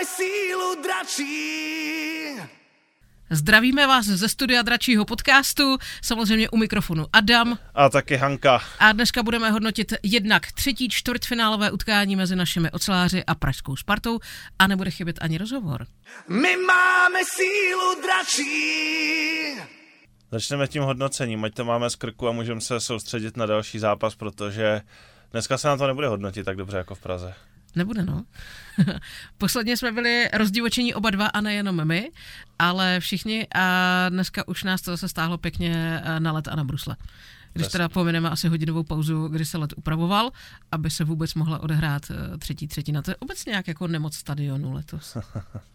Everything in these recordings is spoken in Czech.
Máme sílu dračí. Zdravíme vás ze studia Dračího podcastu, samozřejmě u mikrofonu Adam. A taky Hanka. A dneska budeme hodnotit jednak třetí čtvrtfinálové utkání mezi našimi oceláři a Pražskou Spartou a nebude chybět ani rozhovor. My máme sílu dračí. Začneme tím hodnocením, ať to máme z krku a můžeme se soustředit na další zápas, protože dneska se nám to nebude hodnotit tak dobře jako v Praze. Nebude, no. Posledně jsme byli rozdivočení oba dva a nejenom my, ale všichni a dneska už nás to zase stáhlo pěkně eh, na let a na brusle. Když teda pomineme asi hodinovou pauzu, kdy se let upravoval, aby se vůbec mohla odehrát eh, třetí třetina. To je obecně nějak jako nemoc stadionu letos.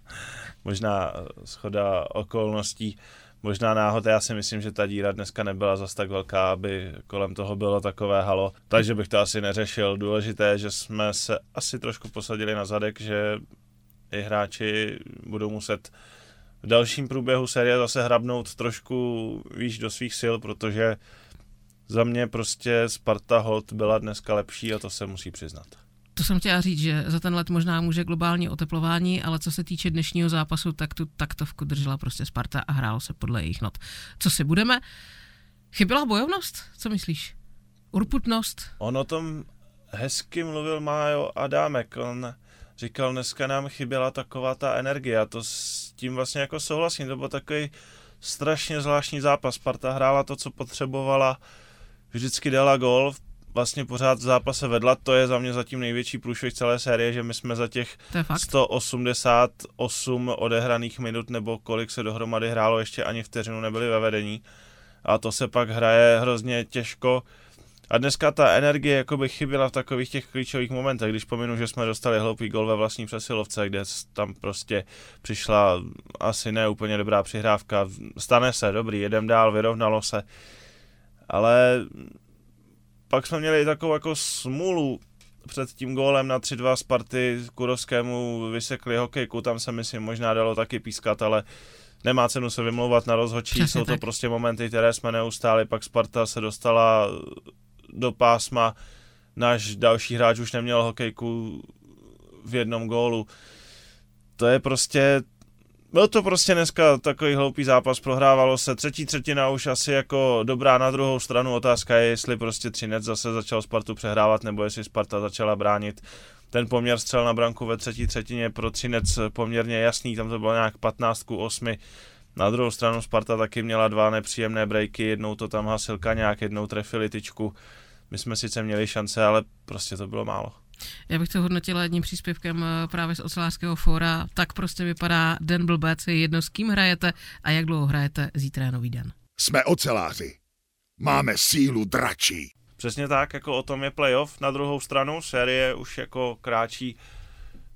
Možná eh, schoda okolností možná náhoda, já si myslím, že ta díra dneska nebyla zas tak velká, aby kolem toho bylo takové halo, takže bych to asi neřešil. Důležité že jsme se asi trošku posadili na zadek, že i hráči budou muset v dalším průběhu série zase hrabnout trošku výš do svých sil, protože za mě prostě Sparta Hot byla dneska lepší a to se musí přiznat. To jsem chtěla říct, že za ten let možná může globální oteplování, ale co se týče dnešního zápasu, tak tu taktovku držela prostě Sparta a hrálo se podle jejich not. Co si budeme? Chyběla bojovnost? Co myslíš? Urputnost? On o tom hezky mluvil Májo Adámek. On říkal, dneska nám chyběla taková ta energie a to s tím vlastně jako souhlasím. To byl takový strašně zvláštní zápas. Sparta hrála to, co potřebovala, vždycky dala gol, vlastně pořád v zápase vedla, to je za mě zatím největší průšvih celé série, že my jsme za těch 188 odehraných minut, nebo kolik se dohromady hrálo, ještě ani vteřinu nebyli ve vedení. A to se pak hraje hrozně těžko. A dneska ta energie jako by chyběla v takových těch klíčových momentech, když pominu, že jsme dostali hloupý gol ve vlastní přesilovce, kde tam prostě přišla asi ne úplně dobrá přihrávka. Stane se, dobrý, jedem dál, vyrovnalo se. Ale pak jsme měli takovou jako smůlu před tím gólem na 3-2 Sparty Kurovskému vysekli hokejku, tam se myslím možná dalo taky pískat, ale nemá cenu se vymlouvat na rozhodčí, Přesně jsou to tak. prostě momenty, které jsme neustáli, pak Sparta se dostala do pásma, náš další hráč už neměl hokejku v jednom gólu. To je prostě byl to prostě dneska takový hloupý zápas, prohrávalo se třetí třetina už asi jako dobrá na druhou stranu. Otázka je, jestli prostě Třinec zase začal Spartu přehrávat, nebo jestli Sparta začala bránit. Ten poměr střel na branku ve třetí třetině pro Třinec poměrně jasný, tam to bylo nějak 15 k 8. Na druhou stranu Sparta taky měla dva nepříjemné breaky, jednou to tam hasilka nějak, jednou trefili tyčku. My jsme sice měli šance, ale prostě to bylo málo. Já bych to hodnotila jedním příspěvkem eh, právě z ocelářského fóra. Tak prostě vypadá den blbec, je jedno s kým hrajete a jak dlouho hrajete, zítra je nový den. Jsme oceláři. Máme sílu dračí. Přesně tak, jako o tom je playoff. Na druhou stranu série už jako kráčí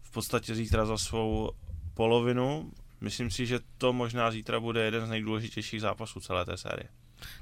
v podstatě zítra za svou polovinu. Myslím si, že to možná zítra bude jeden z nejdůležitějších zápasů celé té série.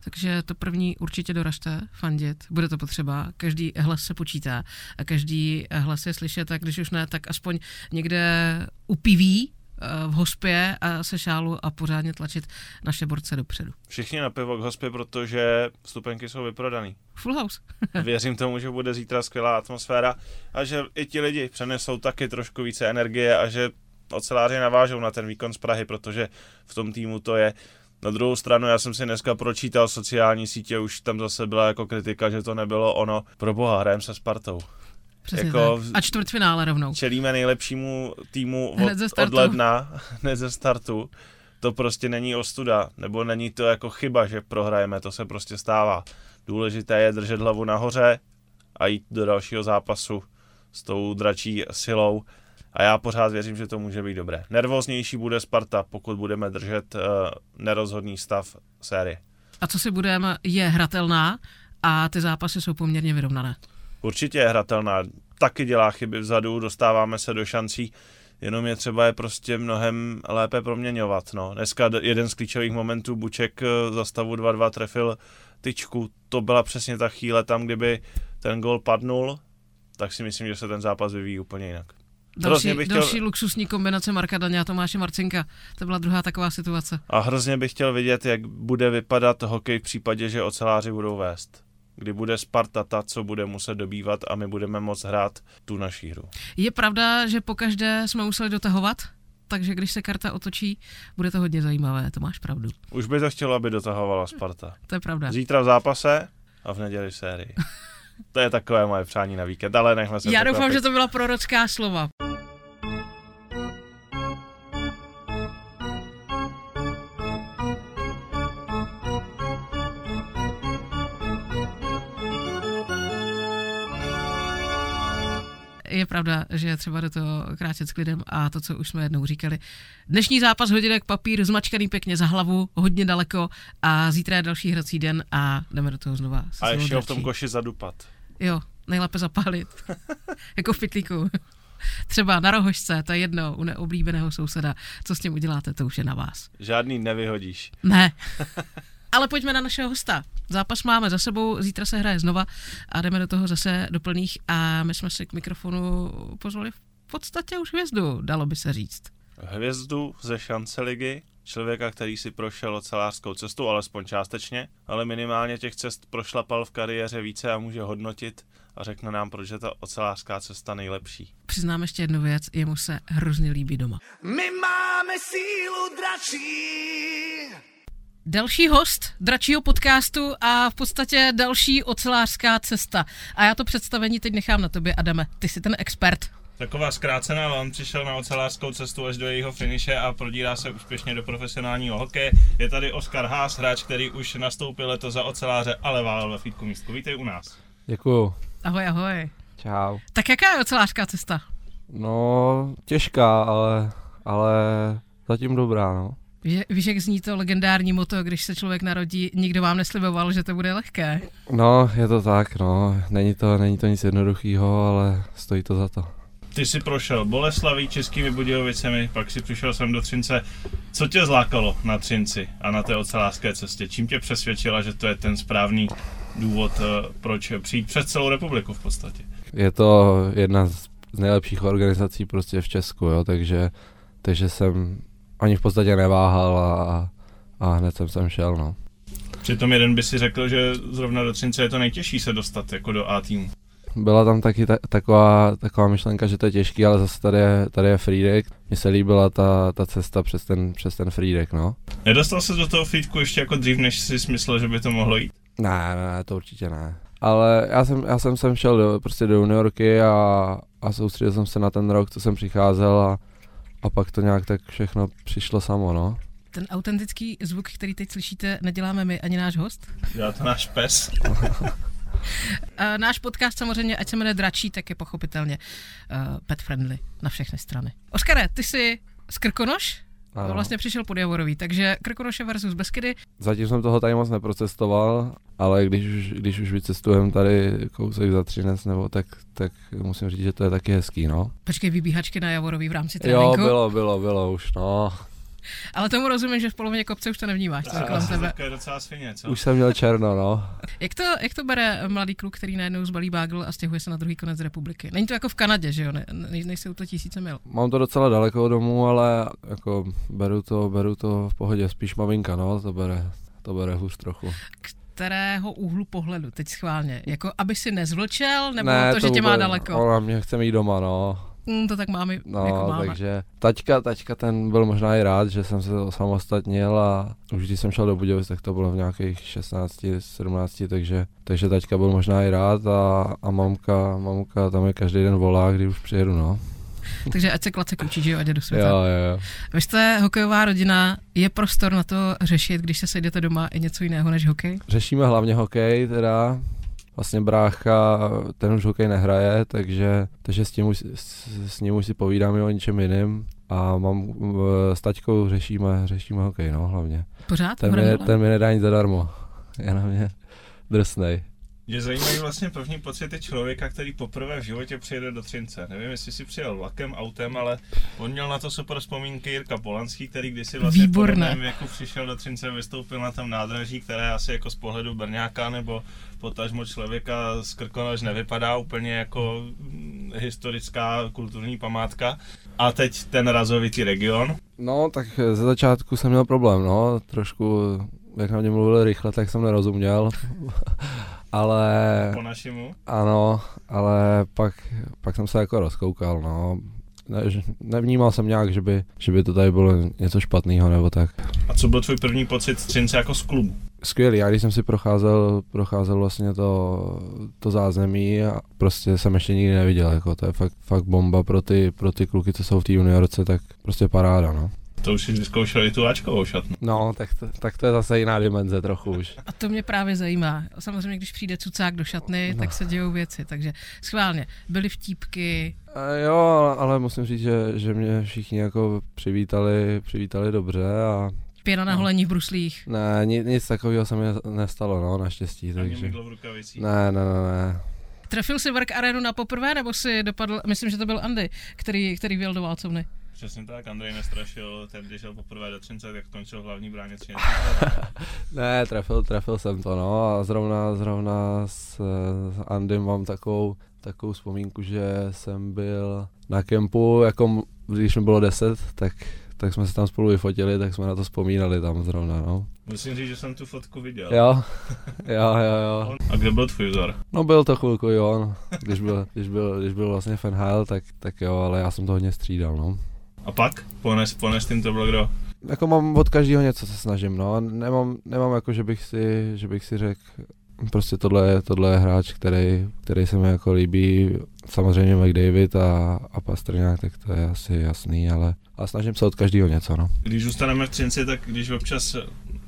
Takže to první určitě doražte, fandit, bude to potřeba, každý hlas se počítá a každý hlas je slyšet, tak když už ne, tak aspoň někde upiví eh, v hospě a se šálu a pořádně tlačit naše borce dopředu. Všichni na pivo k hospě, protože vstupenky jsou vyprodaný. Full house. Věřím tomu, že bude zítra skvělá atmosféra a že i ti lidi přenesou taky trošku více energie a že oceláři navážou na ten výkon z Prahy, protože v tom týmu to je. Na druhou stranu, já jsem si dneska pročítal sociální sítě, už tam zase byla jako kritika, že to nebylo ono. Pro boha, hrajeme se Spartou. Přesně jako tak. A čtvrtfinále rovnou. Čelíme nejlepšímu týmu od, od ledna, hned ze startu. To prostě není ostuda, nebo není to jako chyba, že prohrajeme, to se prostě stává. Důležité je držet hlavu nahoře a jít do dalšího zápasu s tou dračí silou a já pořád věřím, že to může být dobré. Nervóznější bude Sparta, pokud budeme držet uh, nerozhodný stav série. A co si budeme, je hratelná a ty zápasy jsou poměrně vyrovnané. Určitě je hratelná. Taky dělá chyby vzadu, dostáváme se do šancí, jenom je třeba je prostě mnohem lépe proměňovat. No. Dneska jeden z klíčových momentů Buček eh, za stavu 2-2 trefil tyčku. To byla přesně ta chvíle tam, kdyby ten gol padnul, tak si myslím, že se ten zápas vyvíjí úplně jinak. Další, bych chtěl... další luxusní kombinace Marka Daně a Tomáše Marcinka. To byla druhá taková situace. A hrozně bych chtěl vidět, jak bude vypadat hokej v případě, že oceláři budou vést. kdy bude Sparta ta, co bude muset dobývat a my budeme moct hrát tu naší hru. Je pravda, že pokaždé jsme museli dotahovat? Takže když se karta otočí, bude to hodně zajímavé, to máš pravdu. Už by to chtělo, aby dotahovala Sparta. To je pravda. Zítra v zápase a v neděli sérii. To je takové moje přání na víkend, ale nechme se Já doufám, že to byla prorocká slova. Je pravda, že je třeba do toho kráčet s klidem a to, co už jsme jednou říkali. Dnešní zápas hodinek papír, zmačkaný pěkně za hlavu, hodně daleko a zítra je další hrací den a jdeme do toho znova. A ještě ho v tom koši zadupat. Jo, nejlépe zapálit. jako v pytlíku. Třeba na rohožce, to je jedno, u neoblíbeného souseda. Co s tím uděláte, to už je na vás. Žádný nevyhodíš. Ne. Ale pojďme na našeho hosta. Zápas máme za sebou, zítra se hraje znova a jdeme do toho zase do plných a my jsme si k mikrofonu pozvali v podstatě už hvězdu, dalo by se říct. Hvězdu ze šance ligy, člověka, který si prošel ocelářskou cestu, alespoň částečně, ale minimálně těch cest prošlapal v kariéře více a může hodnotit a řekne nám, proč je ta ocelářská cesta nejlepší. Přiznám ještě jednu věc, jemu se hrozně líbí doma. My máme sílu dračí. Další host dračího podcastu a v podstatě další ocelářská cesta. A já to představení teď nechám na tobě, Adame. Ty jsi ten expert. Taková zkrácená, ale on přišel na ocelářskou cestu až do jejího finiše a prodírá se úspěšně do profesionálního hokeje. Je tady Oskar Haas, hráč, který už nastoupil letos za oceláře, ale válel ve fítku místku. Vítej u nás. Děkuju. Ahoj, ahoj. Čau. Tak jaká je ocelářská cesta? No, těžká, ale, ale zatím dobrá, no. Víš, víš, jak zní to legendární moto, když se člověk narodí, nikdo vám nesliboval, že to bude lehké. No, je to tak, no. Není to, není to nic jednoduchého, ale stojí to za to. Ty jsi prošel Boleslaví, Českými Budějovicemi, pak si přišel sem do Třince. Co tě zlákalo na Třinci a na té ocelářské cestě? Čím tě přesvědčila, že to je ten správný důvod, eh, proč přijít přes celou republiku v podstatě? Je to jedna z z nejlepších organizací prostě v Česku, jo, takže, takže jsem ani v podstatě neváhal a, a hned jsem sem šel, no. Přitom jeden by si řekl, že zrovna do Třince je to nejtěžší se dostat jako do A týmu. Byla tam taky ta, taková, taková myšlenka, že to je těžký, ale zase tady je, tady je Friedek. Mně se líbila ta, ta cesta přes ten, přes ten Friedek, no. Nedostal se do toho feedku ještě jako dřív, než jsi myslel, že by to mohlo jít? Ne, ne, to určitě ne. Ale já jsem, já jsem sem šel do, prostě do juniorky a, a soustředil jsem se na ten rok, co jsem přicházel a, a pak to nějak tak všechno přišlo samo, no. Ten autentický zvuk, který teď slyšíte, neděláme my ani náš host. Dělá to náš pes. Náš podcast samozřejmě, ať se jmenuje Dračí, tak je pochopitelně uh, pet friendly na všechny strany. Oskare, ty jsi z Krkonoš? Ano. Vlastně přišel pod Javorový, takže Krkonoše versus Beskydy. Zatím jsem toho tady moc neprocestoval, ale když už, když už vycestujem tady kousek za Třinec nebo tak, tak musím říct, že to je taky hezký, no. Počkej, vybíhačky na Javorový v rámci Jo, tréninku. bylo, bylo, bylo už, no. Ale tomu rozumím, že v polovině kopce už to nevnímáš, co se kolem tebe. je docela svině, co? Už jsem měl černo, no. Jak to, jak to bere mladý kluk, který najednou zbalí bágl a stěhuje se na druhý konec republiky? Není to jako v Kanadě, že jo? Ne, ne, nejsou to tisíce mil. Mám to docela daleko od domu, ale jako beru to, beru to v pohodě, spíš maminka, no, to bere, to bere hůř trochu. Kterého úhlu pohledu teď schválně? Jako aby si nezvlčel, nebo ne, to, že tě má vůbec- daleko? Ona mě chce mít doma, no. Mm, to tak máme, No, jako máme. takže taťka, taťka ten byl možná i rád, že jsem se osamostatnil a už když jsem šel do Budějovic, tak to bylo v nějakých 16, 17, takže, takže taťka byl možná i rád a, a mamka, mamka tam je každý den volá, když už přijedu, no. Takže ať se klace koučí, že jo, ať jde do světa. Jo, jo, jo. Vy jste hokejová rodina, je prostor na to řešit, když se sejdete doma i něco jiného než hokej? Řešíme hlavně hokej teda, vlastně brácha, ten už hokej nehraje, takže, takže s, tím už, s, s ním už si povídáme o ničem jiném a mám, eh, s taťkou řešíme, řešíme hokej, no hlavně. Pořád? Ten mi, Hromile? ten mi nedá nic zadarmo. Je na mě drsnej. Mě zajímají vlastně první pocity člověka, který poprvé v životě přijede do Třince. Nevím, jestli si přijel vlakem, autem, ale on měl na to super vzpomínky Jirka Polanský, který kdysi vlastně Výborné. v podobném věku přišel do Třince, vystoupil na tom nádraží, které asi jako z pohledu Brňáka nebo potažmo člověka z Krkonoš nevypadá úplně jako mm, historická kulturní památka. A teď ten razovitý region. No, tak ze začátku jsem měl problém, no, trošku, jak na mě mluvili rychle, tak jsem nerozuměl. Ale Po našemu? ano, ale pak, pak jsem se jako rozkoukal, no. Ne, nevnímal jsem nějak, že by, že by to tady bylo něco špatného nebo tak. A co byl tvůj první pocit z Třince jako z klubu? Skvělý, já když jsem si procházel, procházel vlastně to, to zázemí a prostě jsem ještě nikdy neviděl, jako to je fakt, fakt bomba pro ty, pro ty kluky, co jsou v té juniorce, tak prostě paráda, no. To už jsi vyzkoušel i tu Ačkovou šatnu. No, tak to, tak to je zase jiná dimenze trochu už. A to mě právě zajímá. Samozřejmě, když přijde cucák do šatny, No. tak se dějou věci. Takže schválně, byly vtípky, A jo, ale musím říct, že, že mě všichni jako přivítali, přivítali dobře a pěna na No. holení v bruslích. ne, nic, nic takového se mi nestalo, no, naštěstí, Ani takže. mydlo v rukavicích. Ne, ne, ne, ne. Trefil si Work Arenu na poprvé, nebo si dopadl, myslím, že to byl Andy, který, který vyjel do válcovny. Přesně tak, Andrej nestrašil, ten když šel poprvé do Třince, tak skončil v hlavní bráně Třince. Ne, trefil, trefil jsem to, no a zrovna, zrovna s, s Andym mám takovou, takovou vzpomínku, že jsem byl na kempu, jako když mi bylo 10, tak, tak jsme se tam spolu vyfotili, tak jsme na to vzpomínali tam zrovna, no. Musím říct, že jsem tu fotku viděl. Jo, jo, jo, jo. A kde byl tvůj vzor? No byl to chvilku, jo, no. když byl, když byl, když byl vlastně Fenheil, tak, tak jo, ale já jsem to hodně střídal, no. A pak? Pones, pones tím to bylo kdo? Jako mám od každého něco se snažím, no. Nemám, nemám jako, že bych si, že bych si řekl, prostě tohle je, tohle je hráč, který, který se mi jako líbí. Samozřejmě McDavid a, a Pastrňák, tak to je asi jasný, ale, ale snažím se od každého něco, no. Když zůstaneme v Třinci, tak když občas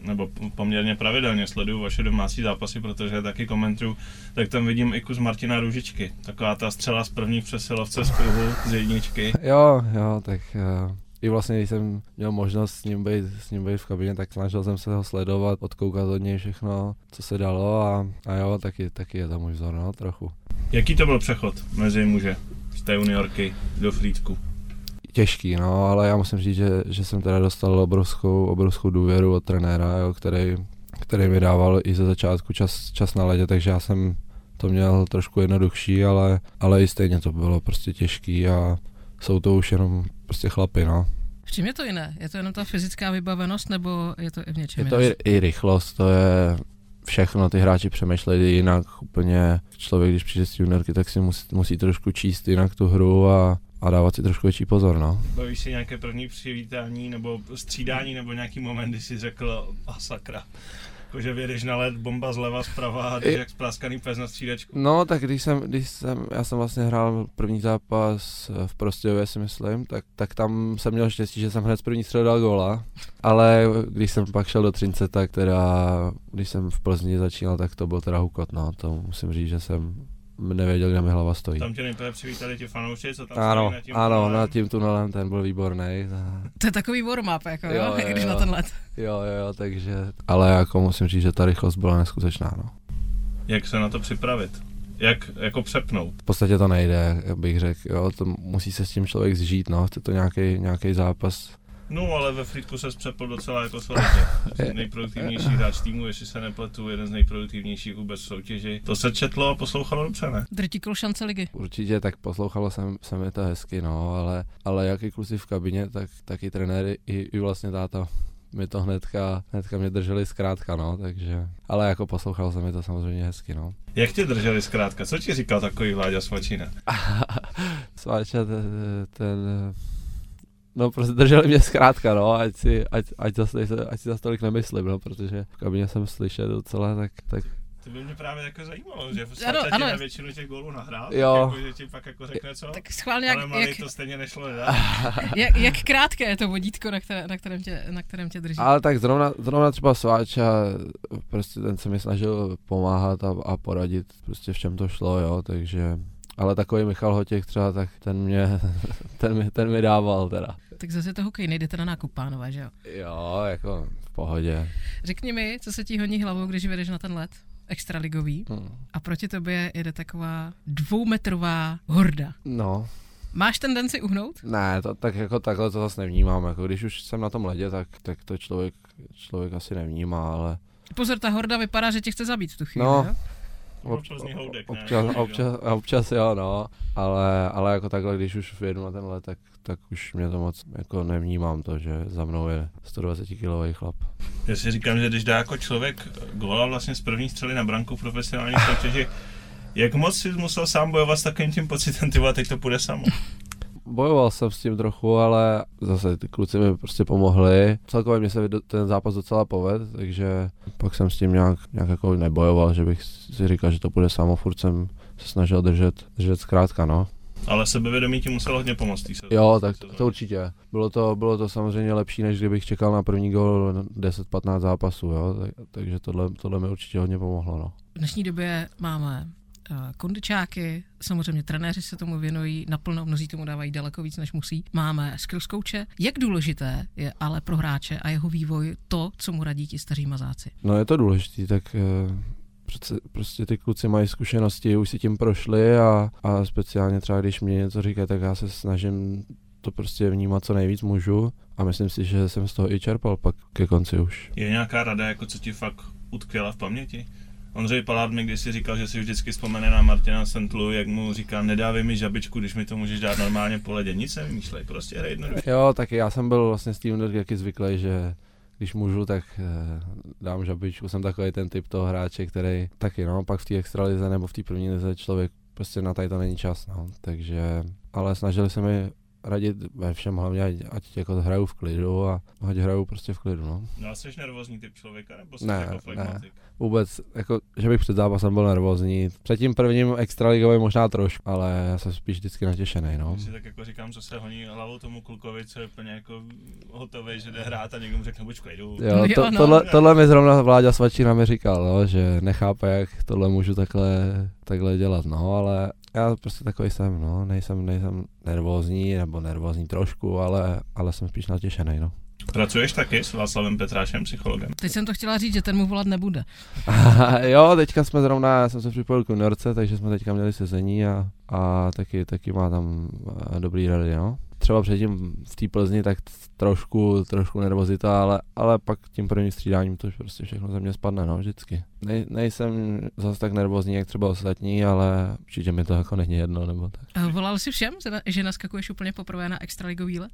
nebo poměrně pravidelně sleduju vaše domácí zápasy, protože je taky komentuju, tak tam vidím i kus Martina Růžičky. Taková ta střela z první přesilovce z kruhu z jedničky. Jo, jo, tak uh, i vlastně, když jsem měl možnost s ním být, s ním být v kabině, tak snažil jsem se ho sledovat, odkoukat od něj všechno, co se dalo a, a jo, taky, taky je to můj vzor, no, trochu. Jaký to byl přechod mezi muže z té juniorky do Frýdku? Těžký, no, ale já musím říct, že, že jsem teda dostal obrovskou, obrovskou důvěru od trenéra, jo, který, který mi dával i ze začátku čas, čas na ledě, takže já jsem to měl trošku jednodušší, ale, ale i stejně to bylo prostě těžký a jsou to už jenom prostě chlapy, no. V čem je to jiné? Je to jenom ta fyzická vybavenost, nebo je to i v něčem Je to i, i rychlost, to je všechno, ty hráči přemýšlejí jinak úplně. Člověk, když přijde z juniorky, tak si musí, musí trošku číst jinak tu hru a, a dávat si trošku větší pozor, no. Bavíš si nějaké první přivítání nebo střídání nebo nějaký moment, kdy jsi řekl, a sakra, Jakože vědeš na led, bomba zleva, zprava a jdeš jak spráskaný pes na střídačku. No, tak když jsem, když jsem, já jsem vlastně hrál první zápas v Prostějově, si myslím, tak, tak tam jsem měl štěstí, že jsem hned z první střely dal góla, ale když jsem pak šel do Třince, tak teda, když jsem v Plzni začínal, tak to byl teda hukot, no, to musím říct, že jsem nevěděl, kde mi hlava stojí. Tam tě nejprve přivítali ti fanoušci, co tam Ano, stojí na tím ano, tunelem. nad tím tunelem ten byl výborný. To je takový warm-up, jako, jo, Jo, když jo. na ten let. Jo, jo, jo, takže, ale jako musím říct, že ta rychlost byla neskutečná, no. Jak se na to připravit? Jak jako přepnout? V podstatě to nejde, jak bych řekl, jo, to musí se s tím člověk zžít, no, chce to nějaký, nějaký zápas. No, ale ve Frýdku se přepl docela jako solidně. Nejproduktivnější hráč týmu, jestli se nepletu, jeden z nejproduktivnějších vůbec v soutěži. To se četlo a poslouchalo dobře, ne? Drtikl šance ligy. Určitě, tak poslouchalo jsem, se mi to hezky, no, ale, ale jak i kluci v kabině, tak, tak i trenéry, i, i vlastně táta mi to hnedka, hnedka mě drželi zkrátka, no, takže, ale jako poslouchalo se mi to samozřejmě hezky, no. Jak tě drželi zkrátka? Co ti říkal takový Vláďa Svačina? Sváča ten, ten, no prostě drželi mě zkrátka, no, ať si, ať, ať, zase, ať si zase tolik nemyslím, no, protože v kabině jsem slyšel docela, tak, tak To by mě právě jako zajímalo, že Ano, Svača ti ano. na většinu těch gólů nahrál, Jo. tak jako, že ti pak jako řekne co? Tak schválně, ale jak, malý jak, to stejně nešlo nedá. jak, jak krátké je to vodítko, na, které, na, kterém, tě, na kterém tě drží. Ale tak zrovna, zrovna třeba Sváča, prostě ten se mi snažil pomáhat a, a poradit prostě v čem to šlo, jo, takže ale takový Michal Hotěch třeba, tak ten mě, ten mi, ten mi dával teda. Tak zase to hokej, nejdete na nákup, pánové, že jo? Jo, jako v pohodě. Řekni mi, co se ti honí hlavou, když vedeš na ten let? Extraligový. Hm. A proti tobě jede taková dvoumetrová horda. No, Máš tendenci uhnout? ne, to, tak jako takhle to zase nevnímám, jako když už jsem na tom ledě, tak, tak to člověk, člověk asi nevnímá, ale Pozor, ta horda vypadá, že tě chce zabít v tu chvíli, No. jo? Ob, Plzní houdek, ne? občas, občas, občas jo, no, ale, ale jako takhle, když už vyjedu na ten let, tak, tak už mě to moc jako nevnímám to, že za mnou je 120 kilový chlap. Já si říkám, že když dá jako člověk góla vlastně z první střely na branku v profesionální soutěži, jak moc si musel sám bojovat s takovým tím pocitem, ty teď to půjde samo? Bojoval jsem s tím trochu, ale zase ty kluci mi prostě pomohli. Celkově mě se ten zápas docela poved, takže pak jsem s tím nějak, nějak jako nebojoval, že bych si říkal, že to bude samo, furt jsem se snažil držet, držet zkrátka, no. Ale sebevědomí ti muselo hodně pomoct. tý se- Jo, tak sezóně. to určitě. Bylo to, bylo to samozřejmě lepší, než kdybych čekal na první gol 10-15 zápasů, jo. Tak, takže tohle, tohle mi určitě hodně pomohlo, no. V dnešní době máme kondičáky, samozřejmě trenéři se tomu věnují naplno, mnozí tomu dávají daleko víc, než musí. Máme skills coache. Jak důležité je ale pro hráče a jeho vývoj to, co mu radí ti staří mazáci? No je to důležité, tak eh, přece, prostě ty kluci mají zkušenosti, už si tím prošli a, a speciálně třeba když mě něco říkají, tak já se snažím to prostě vnímat co nejvíc můžu a myslím si, že jsem z toho i čerpal pak ke konci už. Je nějaká rada, jako co ti fakt utkvěla v paměti? Ondřej Palát mi kdysi říkal, že si vždycky vzpomene na Martina Sentlu, jak mu říká, nedávej mi žabičku, když mi to můžeš dát normálně po ledě. Nic nevymýšlej, prostě hrej jednoduše. Jo, tak já jsem byl vlastně s tím taky zvyklý, že když můžu, tak eh, dám žabičku. Jsem takový ten typ toho hráče, který taky, no, pak v té extralize nebo v té první lize člověk prostě na tady to není čas, no. Takže, ale snažili se mi radit ve všem, hlavně ať, ať jako hraju v klidu a ať hraju prostě v klidu, no. No a jsi nervózní typ člověka, nebo jsi Ne, jako ne. flegmatik? Vůbec, jako, že bych před zápasem byl nervózní. Před tím prvním extraligovým možná trošku, ale já jsem spíš vždycky natěšený, no. Když si tak jako říkám, co se honí hlavou tomu klukovi, co je úplně jako hotový, že jde hrát a někdo mu řekne, buď v klidu. Jo, Jo, to, no. tohle, tohle mi zrovna Vláďa Svačina mi říkal, no, že nechápe, jak tohle můžu takhle, takhle dělat, no, ale já prostě takový jsem, no, nejsem, nejsem nervózní, nebo nervózní trošku, ale, ale jsem spíš natěšený, no. Pracuješ taky s Václavem Petrášem, psychologem? Teď jsem to chtěla říct, že ten mu volat nebude. jo, teďka jsme zrovna, já jsem se připojil k juniorce, takže jsme teďka měli sezení a, a taky, taky má tam eh, dobrý rady, no. Třeba předtím v té Plzni tak trošku, trošku nervozita, ale, ale pak tím prvním střídáním to už prostě všechno ze mě spadne, no, vždycky. Nej, nejsem zase tak nervózní, jak třeba ostatní, ale určitě mi to jako není jedno, nebo tak. Eh, Volal jsi všem, že na- že naskakuješ úplně poprvé na extraligový let?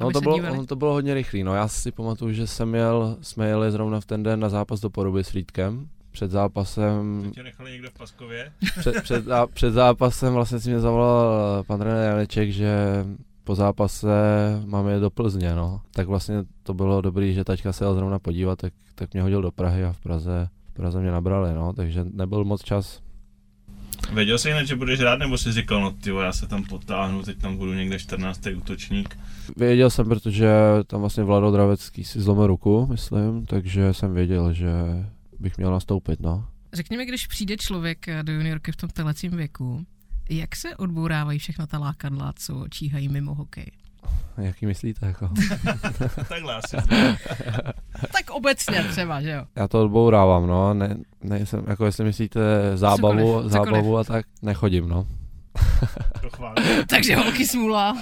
No to bylo, dívali? to bylo hodně rychlý, no já si pamatuju, že jsem jel, jsme jeli zrovna v ten den na zápas do Poruby s Frýdkem, před zápasem tě nechali někdo v Paskově? před, před, zá- před zápasem vlastně si mě zavolal pan trenér Janeček, že po zápase máme jet do Plzně, no. Tak vlastně to bylo dobrý, že taťka se jel zrovna podívat, tak, tak mě hodil do Prahy a v Praze, v Praze mě nabrali, no, takže nebyl moc čas. Věděl jsi hned, že budeš rád, nebo jsi říkal, no ty já se tam potáhnu, teď tam budu někde 14. útočník. Věděl jsem, protože tam vlastně Vlado Dravecký si zlomil ruku, myslím, takže jsem věděl, že bych měl nastoupit, no. Řekněme, když přijde člověk do juniorky v tom telecím věku, jak se odbourávají všechna ta lákadla, co číhají mimo hokej? Jaký myslíte, jako? Takhle asi. Tak obecně třeba, že jo? Já to odbourávám, no, ne, nejsem, jako jestli myslíte zábavu, Cokoliv, cokoliv. zábavu a tak, nechodím, no. To chválím. Takže holky smůla.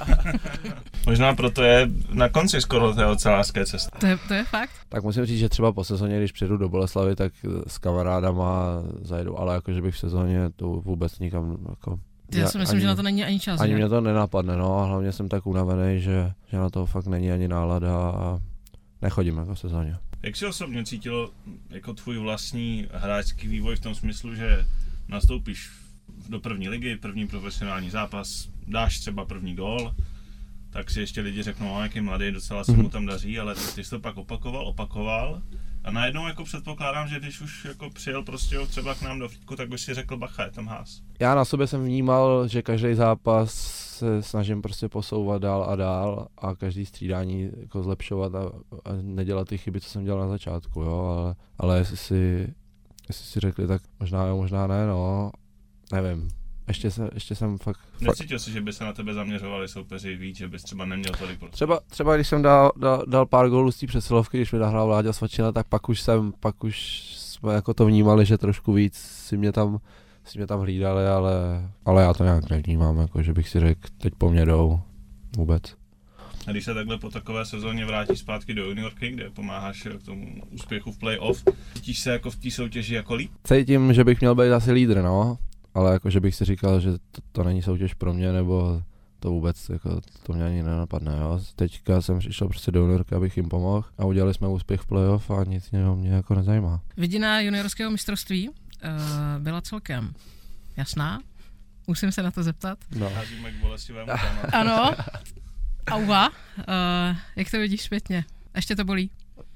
Možná proto je na konci skoro té ocelářské cesty. To je, to je fakt. Tak musím říct, že třeba po sezóně, když přijedu do Boleslavy, tak s kamarádama zajedu, ale jako, že bych v sezóně to vůbec nikam, jako... Já si myslím, ani, že na to není ani čas. Ani že? mě to nenapadne, no, a hlavně jsem tak unavený, že, že na to fakt není ani nálada a nechodím jako v sezóně. Jak si osobně cítilo jako tvůj vlastní hráčský vývoj v tom smyslu, že nastoupíš do první ligy, první profesionální zápas, dáš třeba první gól, tak si ještě lidi řeknou, no, jaký mladý, docela se mu tam daří, ale ty, ty jsi to pak opakoval, opakoval a najednou jako předpokládám, že když už jako přijel prostě třeba k nám do Frýdku, tak by si řekl, bacha, je tam ház. Já na sobě jsem vnímal, že každý zápas se snažím prostě posouvat dál a dál a každý střídání jako zlepšovat a, a nedělat ty chyby, co jsem dělal na začátku, jo, ale, ale jestli si, jestli si řekli, tak možná jo, možná ne, no, nevím. Ještě, se, ještě jsem fakt, fakt Necítil si, že by se na tebe zaměřovali soupeři víc, že bys třeba neměl tolik prostě. Třeba, třeba když jsem dal, dal, dal pár gólů z té přesilovky, když mi nahrál Vláďa Svačina, tak pak už jsem, pak už jsme jako to vnímali, že trošku víc si mě tam, si mě tam hlídali, ale, ale já to nějak nevnímám, jako že bych si řekl, teď po mně jdou vůbec. A když se takhle po takové sezóně vrátíš zpátky do juniorky, kde pomáháš k tomu úspěchu v playoff, cítíš se jako v té soutěži jako líp? Cítím, že bych měl být asi lídr, no, ale jako, že bych si říkal, že to, to není soutěž pro mě, nebo to vůbec, jako, to mě ani nenapadne, jo. Teďka jsem šel prostě do juniorky, abych jim pomohl a udělali jsme úspěch v playoff a nic jiného mě jako nezajímá. Vidina juniorského mistrovství uh, byla celkem jasná, musím se na to zeptat. No. Házíme k bolestivému. Ano. Auva, uh, jak to vidíš zpětně? Ještě to bolí?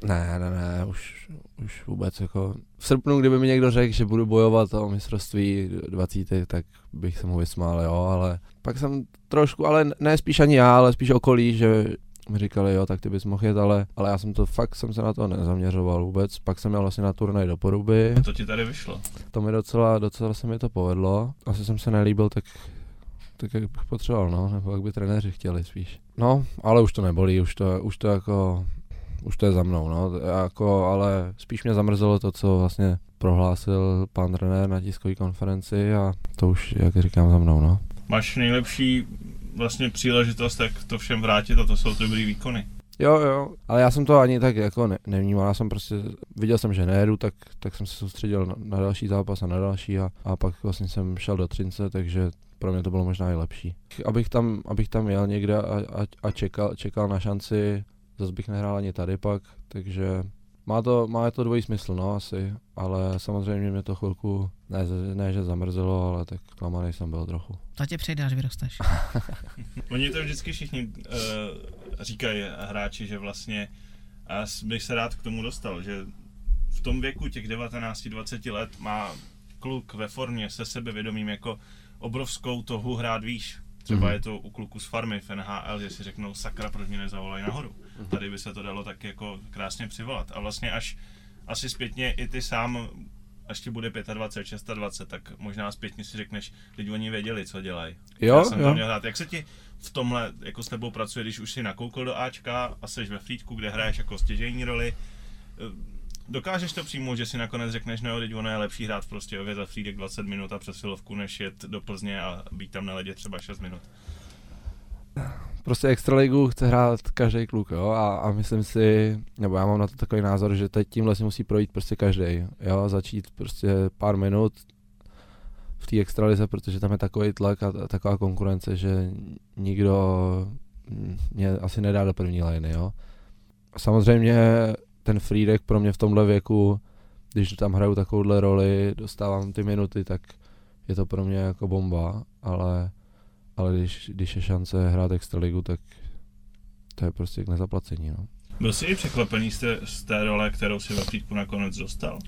Ne, ne, ne, už, už vůbec jako... V srpnu, kdyby mi někdo řekl, že budu bojovat o mistrovství 20, tak bych se mu vysmál, jo, ale pak jsem trošku, ale ne spíš ani já, ale spíš okolí, že mi říkali, jo, tak ty bys mohl jet, ale, ale já jsem to fakt, jsem se na to nezaměřoval vůbec, pak jsem měl vlastně na turnaj do Poruby, To ti tady vyšlo. to mi docela, docela se mi to povedlo, asi jsem se nelíbil, tak tak jak bych potřeboval, no, nebo jak by trenéři chtěli spíš. No, ale už to nebolí, už to, už to jako, už to je za mnou, no, jako, ale spíš mě zamrzelo to, co vlastně prohlásil pan trenér na tiskové konferenci a to už, jak říkám, za mnou, no. Máš nejlepší vlastně příležitost, jak to všem vrátit a to jsou ty dobrý výkony. Jo, jo, ale já jsem to ani tak jako ne, nevnímal, já jsem prostě, viděl jsem, že nejedu, tak, tak jsem se soustředil na, na další zápas a na další a, a pak vlastně jsem šel do Třince, takže pro mě to bylo možná i lepší. Abych tam, abych tam jel někde a, a, a čekal, čekal na šanci, zase bych nehrál ani tady pak, takže má to, má to dvojí smysl, no asi, ale samozřejmě mě to chvilku, ne, ne že zamrzelo, ale tak klamaný jsem byl trochu. To tě přejde, až vyrosteš. Oni to vždycky všichni uh, říkají hráči, že vlastně a bych se rád k tomu dostal, že v tom věku těch 19-20 let má kluk ve formě se sebevědomím jako obrovskou tohu hrát výš. Třeba Mhm. je to u kluku z farmy v NHL, že si řeknou sakra, proč mě nezavolají nahoru. Tady by se to dalo tak jako krásně přivolat. A vlastně až asi zpětně i ty sám, až ti bude 25, 26, tak možná zpětně si řekneš, teď oni věděli, co dělají. Jo, Já jsem jo. měl hrát. Jak se ti v tomhle jako s tebou pracuje, když už si nakoukl do Ačka a jsi ve Frýdku, kde hraješ jako stěžejní roli? Eh, Dokážeš to přijmout, že si nakonec řekneš, no jo, teď ono je lepší hrát prostě za Frýdek 20 minut a přesilovku, než jet do Plzně a být tam na ledě třeba 6 minut. Prostě extraligu chce hrát každý kluk, jo, a, a myslím si, nebo já mám na to takový názor, že teď tímhle si musí projít prostě každý, jo, začít prostě pár minut v té extralize, protože tam je takový tlak a, a taková konkurence, že nikdo mě asi nedá do první liny, jo. Samozřejmě ten Friedek pro mě v tomhle věku, když tam hraju takovouhle roli, dostávám ty minuty, tak je to pro mě jako bomba, ale ale když, když je šance hrát extraligu, tak to je prostě k nezaplacení, no. Byl jsi i překvapený z té, z té role, kterou si ve Frýdku nakonec dostal?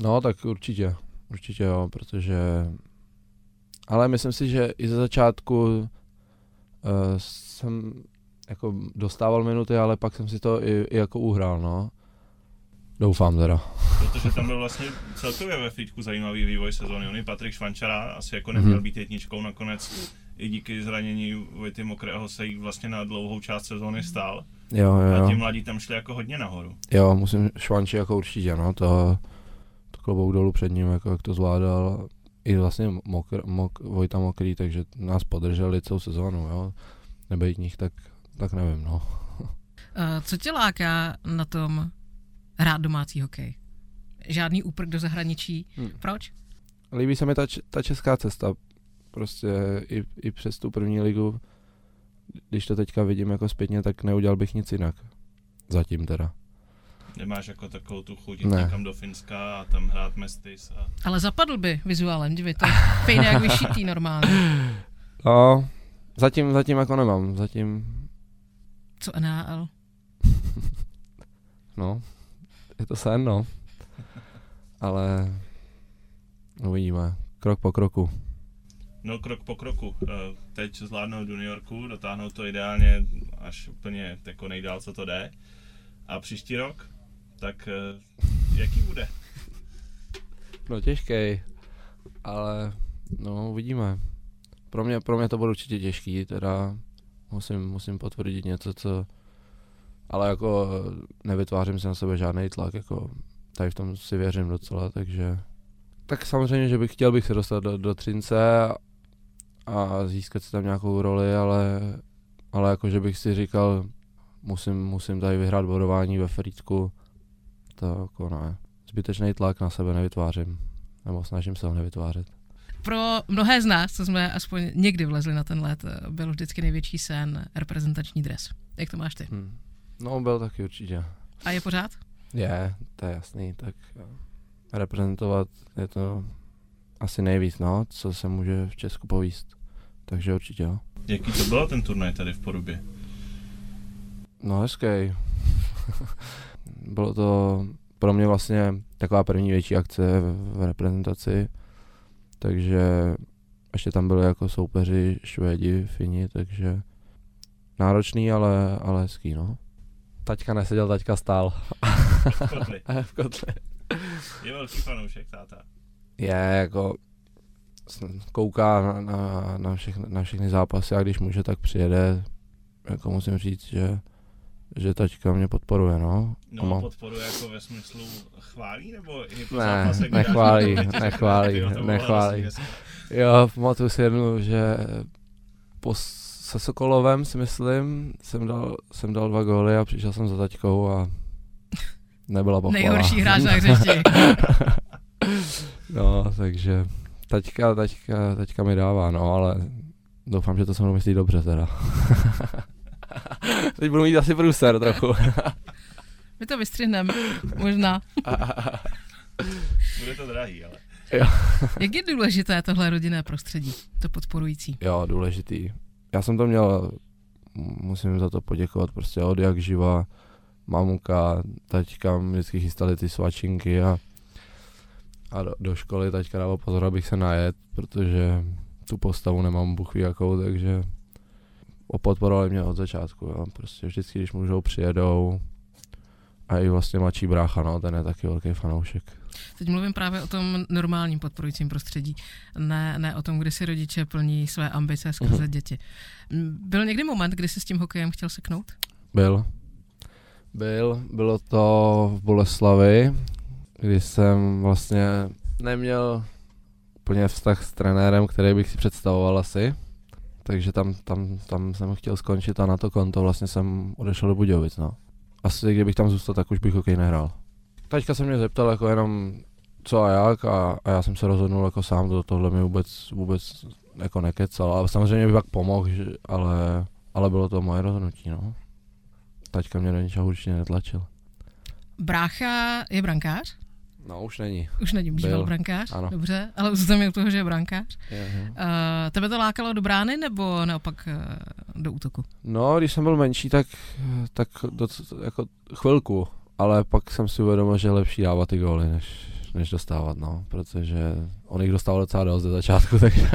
No, tak určitě, určitě jo, protože ale myslím si, že i ze začátku uh, jsem jako dostával minuty, ale pak jsem si to i, i jako uhrál, no. Doufám teda. Protože tam byl vlastně celkově ve Frýdku zajímavý vývoj sezóny. On i Patrik Švančara asi jako neměl Mhm. být jedničkou nakonec i díky zranění Vojty Mokrého se jí vlastně na dlouhou část sezóny stál. Jo, jo, A ti jo. mladí tam šli jako hodně nahoru. Jo, musím Švanči jako určitě, no, to, to klobouk dolů před ním, jako jak to zvládal. I vlastně mokr, mok, Vojta Mokrý, takže nás podrželi celou sezónu, jo. Nebejt nich, tak, tak nevím, no. Uh, co tě láká na tom hrát domácí hokej? Žádný úprk do zahraničí. Hmm. Proč? Líbí se mi ta, ta česká cesta, prostě i, i přes tu první ligu, když to teďka vidím jako zpětně, tak neudělal bych nic jinak. Zatím teda. Nemáš jako takovou tu chuť jít Ne. někam do Finska a tam hrát Mestis a Ale zapadl by vizuálem, dívej, to je jak vyšitý normálně. No, zatím, zatím jako nemám, zatím, Co NHL? no, je to sen, no. Ale uvidíme, krok po kroku. No krok po kroku. Eh, Teď zvládnout do New Yorku, dotáhnout to ideálně až úplně jako nejdál, co to jde. A příští rok, tak eh, jaký bude? No těžký, ale no uvidíme. Pro mě, pro mě to bude určitě těžký, teda musím, musím potvrdit něco, co ale jako nevytvářím si na sebe žádný tlak, jako tady v tom si věřím docela, takže tak samozřejmě, že bych chtěl bych se dostat do, do Třince a, získat si tam nějakou roli, ale, ale jako, že bych si říkal, musím, musím tady vyhrát bodování ve Frýdku, to jako ne. Zbytečný tlak na sebe nevytvářím, nebo snažím se ho nevytvářet. Pro mnohé z nás, co jsme aspoň někdy vlezli na ten let, byl vždycky největší sen reprezentační dres. Jak to máš ty? Hmm. No, byl taky určitě. A je pořád? Je, to je jasný, tak jo. reprezentovat je to asi nejvíc, no, co se může v Česku povíst. Takže určitě jo. Jaký to byl ten turnaj tady v Porubě? No hezký. Bylo to pro mě vlastně taková první větší akce v, v reprezentaci, takže ještě tam byli jako soupeři Švédi, Fini, takže náročný, ale, ale hezký, no. Taťka neseděl, taťka stál. V kotli. v kotli. Je velký fanoušek, táta. Je jako kouká na, na, na, všechny, na všechny zápasy a když může, tak přijede. Jako musím říct, že, že taťka mě podporuje, no. No, Má- podporuje jako ve smyslu chválí, nebo i po Ne, zápasech nechválí, nechválí, nechválí. hezké. Jo, pamatuju si jednu, že po, se Sokolovem si myslím, jsem dal, jsem dal dva góly a přišel jsem za taťkou a nebyla pochvala. Nejhorší hráč na hřišti. No, takže taťka, taťka, taťka mi dává, no, ale doufám, že to se mnou myslí dobře teda. Teď budu mít asi průser trochu. My to vystřihneme, možná. Bude to drahý, ale. Jak je důležité tohle rodinné prostředí, to podporující? jo, důležitý. Já jsem to měl, musím za to poděkovat, prostě od jak živa, mamka, taťka vždycky chystali ty svačinky a, a do, do školy taťka dával pozor, abych se najet, protože tu postavu nemám buchví jakou, takže podporovali mě od začátku, jo. prostě vždycky, když můžou, přijedou a i vlastně mladší brácha, no, ten je taky velký fanoušek. Teď mluvím právě o tom normálním podporujícím prostředí, ne, ne o tom, kdy si rodiče plní své ambice skrze Mhm. děti. Byl někdy moment, kdy jsi s tím hokejem chtěl seknout? Byl. Byl, bylo to v Boleslavi, kdy jsem vlastně neměl úplně vztah s trenérem, který bych si představoval asi. Takže tam, tam, tam jsem chtěl skončit a na to konto vlastně jsem odešel do Budějovic, no. Asi kdybych tam zůstal, tak už bych hokej nehrál. Taťka se mě zeptal jako jenom co a jak a, a já jsem se rozhodnul jako sám, to, tohle mi vůbec, vůbec jako nekecal, ale samozřejmě bych pak pomohl, že, ale, ale bylo to moje rozhodnutí, no. Taťka mě do ničeho určitě netlačil. Brácha je brankář? No, už není. Už není býval Byl. brankář, Ano. dobře, ale zůstaneme u toho, že je brankář. Je, je. Uh, tebe to lákalo do brány nebo naopak uh, do útoku? No, když jsem byl menší, tak, tak doc, jako chvilku, ale pak jsem si uvědomil, že je lepší dávat ty góly, než, než dostávat, no, protože on jich dostával docela dost ze začátku, takže,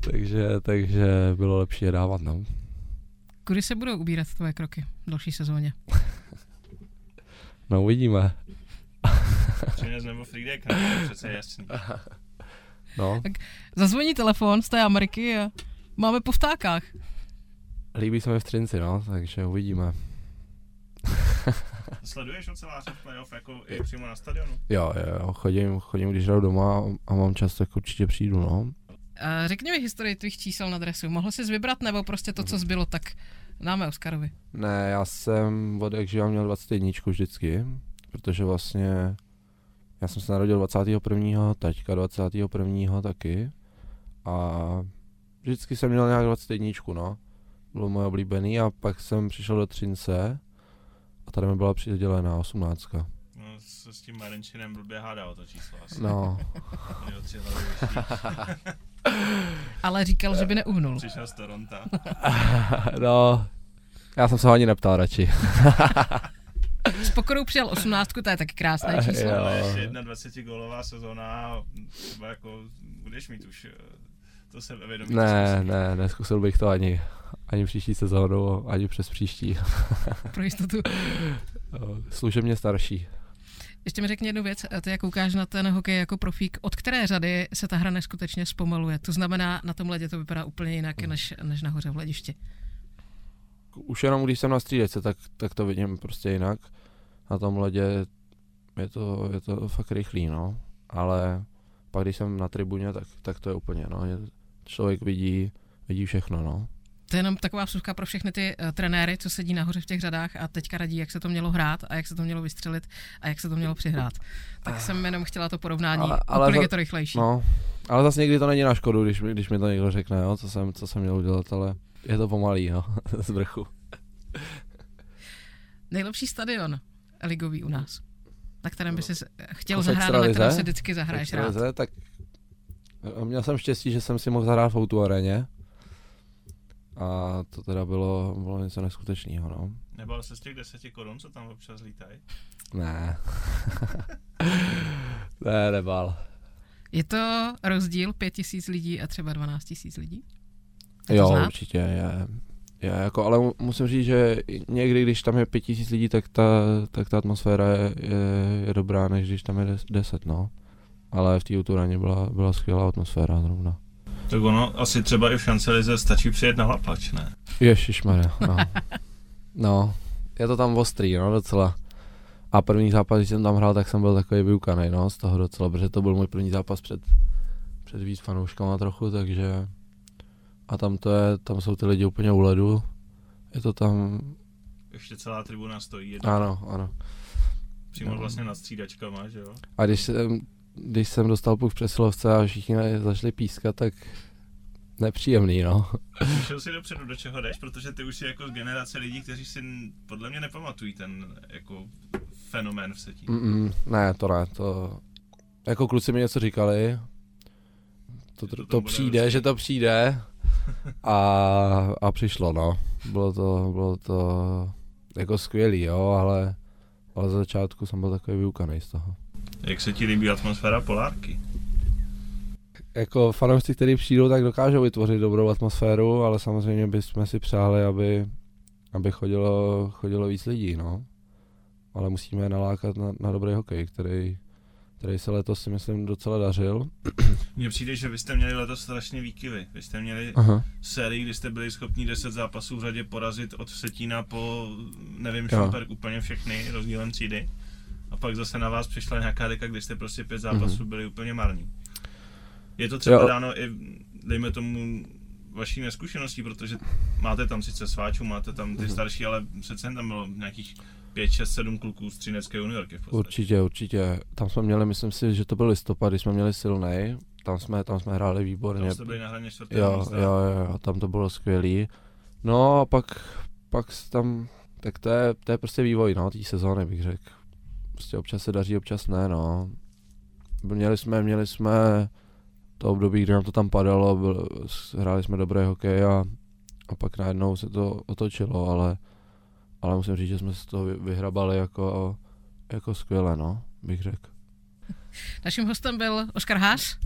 takže, takže bylo lepší je dávat, no. Kudy se budou ubírat tvoje kroky v další sezóně? No, uvidíme. Činec nebo Friedek, ne? To je přece jasný. No, Zazvoní telefon z té Ameriky a máme po vtákách. líbí se mi v Třinci, no, takže uvidíme. Sleduješ oceláře v playoff jako i přímo na stadionu? Jo, jo, jo, chodím, chodím, když hraju doma a mám čas, tak určitě přijdu, no. Uh, řekni mi historii tvých čísel na dresu. Mohl jsi vybrat nebo prostě to, co zbylo, tak dáme Oskarovi. Ne, já jsem od jak měl 21 vždycky, protože vlastně já jsem se narodil 21. taťka 21. taky a vždycky jsem měl nějak 21, no. Bylo moje oblíbený a pak jsem přišel do Třince a tady mi byla přidělená 18. No, se s tím Marenčinem blbě hádal to číslo asi. No, Měl tři hlavy vyšší. Ale říkal, že by neuhnul. Přišel z Toronto. no, já jsem se ho ani neptal radši. S pokorou přijal 18, to je taky krásné číslo. Jo. Ještě 21 gólová sezóna, třeba jako budeš mít už eh, to sebevědomí. Ne, ne, neskusil bych to ani, ani příští sezónu, ani přes příští. Pro jistotu. Služebně starší. Ještě mi řekni jednu věc, ty jak koukáš na ten hokej jako profík, od které řady se ta hra neskutečně zpomaluje? To znamená, na tom ledě to vypadá úplně jinak, než, než nahoře v hledišti. Už jenom když jsem na střídece, tak, tak to vidím prostě jinak. Na tom ledě je to, je to fakt rychlý, no. Ale pak když jsem na tribuně, tak, tak to je úplně, no. Je, člověk vidí, vidí všechno, no. To je jenom taková vsuvka pro všechny ty uh, trenéry, co sedí nahoře v těch řadách a teďka radí, jak se to mělo hrát a jak se to mělo vystřelit a jak se to mělo přihrát. Tak jsem jenom chtěla to porovnání, ale, ale kolik za- je to rychlejší. No, ale zase někdy to není na škodu, když, mi- když mi to někdo řekne, jo, co jsem, co jsem měl udělat, ale je to pomalý, no, z vrchu. Nejlepší stadion ligový u nás, na kterém by si chtěl zahrát, na kterém si vždycky zahraješ rád. Tak měl jsem štěstí, že jsem si mohl zahrát v Outu aréně. A to teda bylo, bylo něco neskutečného, no. Nebal se z těch deseti korun, co tam občas lítají? Ne. ne, nebal. Je to rozdíl 5 tisíc lidí a třeba 12 tisíc lidí? to Jo, znát? určitě je. je jako, ale mu- musím říct, že někdy, když tam je pět tisíc lidí, tak ta, tak ta atmosféra je, je, je dobrá, než když tam je des, deset, no. Ale v té Uturaně byla, byla skvělá atmosféra zrovna. Tak ono asi třeba i v šancelize stačí přijet na Lapač, ne? Ježišmarja, no. no, je to tam ostrý, no, docela. A první zápas, když jsem tam hrál, tak jsem byl takový vyukaný, no, z toho docela, protože to byl můj první zápas před, před víc fanouškama trochu, takže a tam to je, tam jsou ty lidi úplně u ledu, je to tam, Ještě celá tribuna stojí jedna, ano, ano. přímo no. vlastně nad střídačkama, že jo? A když jsem, když jsem dostal puk v přesilovce a všichni začali pískat, tak nepříjemný, no. Šel si dopředu, do čeho jdeš, protože ty už jsi jako z generace lidí, kteří si podle mě nepamatují ten jako fenomén v setí. Mm-mm, ne, to ne, to... Jako kluci mi něco říkali, to, to to, to přijde, že to přijde a, a přišlo, no. Bylo to, bylo to jako skvělý, jo, ale, ale za začátku jsem byl takový vyukaný z toho. Jak se ti líbí atmosféra Polárky? Jako fanoušci, kteří přijdou, tak dokážou vytvořit dobrou atmosféru, ale samozřejmě bychom si přáli, aby, aby chodilo, chodilo víc lidí, no. Ale musíme je nalákat na, na dobrý hokej, který, který se letos si myslím docela dařil. Mně přijde, že vy jste měli letos strašně výkyvy. Vy jste měli Aha. sérii, kdy jste byli schopni 10 zápasů v řadě porazit od Vsetína po, nevím. Šumperk úplně všechny rozdílem třídy. A pak zase na vás přišla nějaká deka, kdy jste prostě pět zápasů byli úplně marní. Je to třeba Jo. dáno i, dejme tomu, vaší neskušeností, protože máte tam sice sváčů, máte tam ty starší, ale přece jen tam bylo nějakých 5, 6, 7 kluků z Třinecké juniorky v podstatě. Určitě, určitě. Tam jsme měli, myslím si, že to byl listopad, když jsme měli silnej. Tam jsme, tam jsme hráli výborně. Tam jste byli na hraně čtvrtého Jo, jo, jo, jo, tam to bylo skvělý. No a pak, pak tam, tak to je, to je prostě vývoj, no, té sezóny bych řekl. Prostě občas se daří, občas ne, no. Měli jsme, měli jsme to období, kdy nám to tam padalo, byl, hráli jsme dobrý hokej a, a pak najednou se to otočilo, ale, ale musím říct, že jsme se to vy- vyhrabali jako, jako skvěle, no, bych řekl. Naším hostem byl Oskar Haas.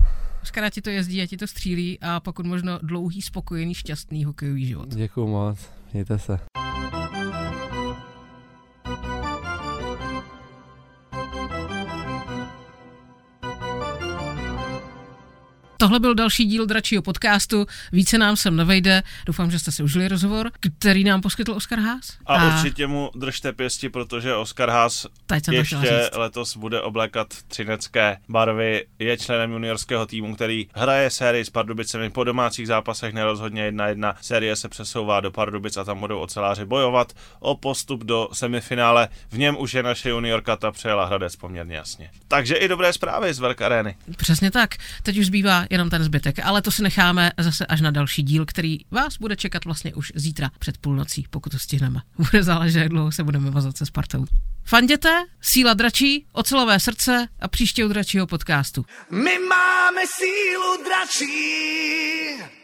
Oskar, ti to jezdí a ti to střílí a pokud možno dlouhý, spokojený, šťastný hokejový život. Děkuju moc, mějte se. Tohle byl další díl Dračího podcastu. Více nám sem nevejde. Doufám, že jste si užili rozhovor, který nám poskytl Oskar Haas. A určitě mu držte pěsti, protože Oskar Haas ještě letos bude oblékat třinecké barvy. Je členem juniorského týmu, který hraje sérii s Pardubicemi po domácích zápasech nerozhodně 1-1. Série se přesouvá do Pardubic a tam budou oceláři bojovat o postup do semifinále. V něm už je naše juniorka, ta přejela Hradec poměrně jasně. Takže i dobré zprávy z Velké arény. Přesně tak. Teď už zbývá jenom ten zbytek, ale to si necháme zase až na další díl, který vás bude čekat vlastně už zítra před půlnocí, pokud to stihneme. Bude záležet, jak dlouho se budeme vazat se Spartou. Fanděte, síla dračí, ocelové srdce a příště u dračího podcastu. My máme sílu dračí.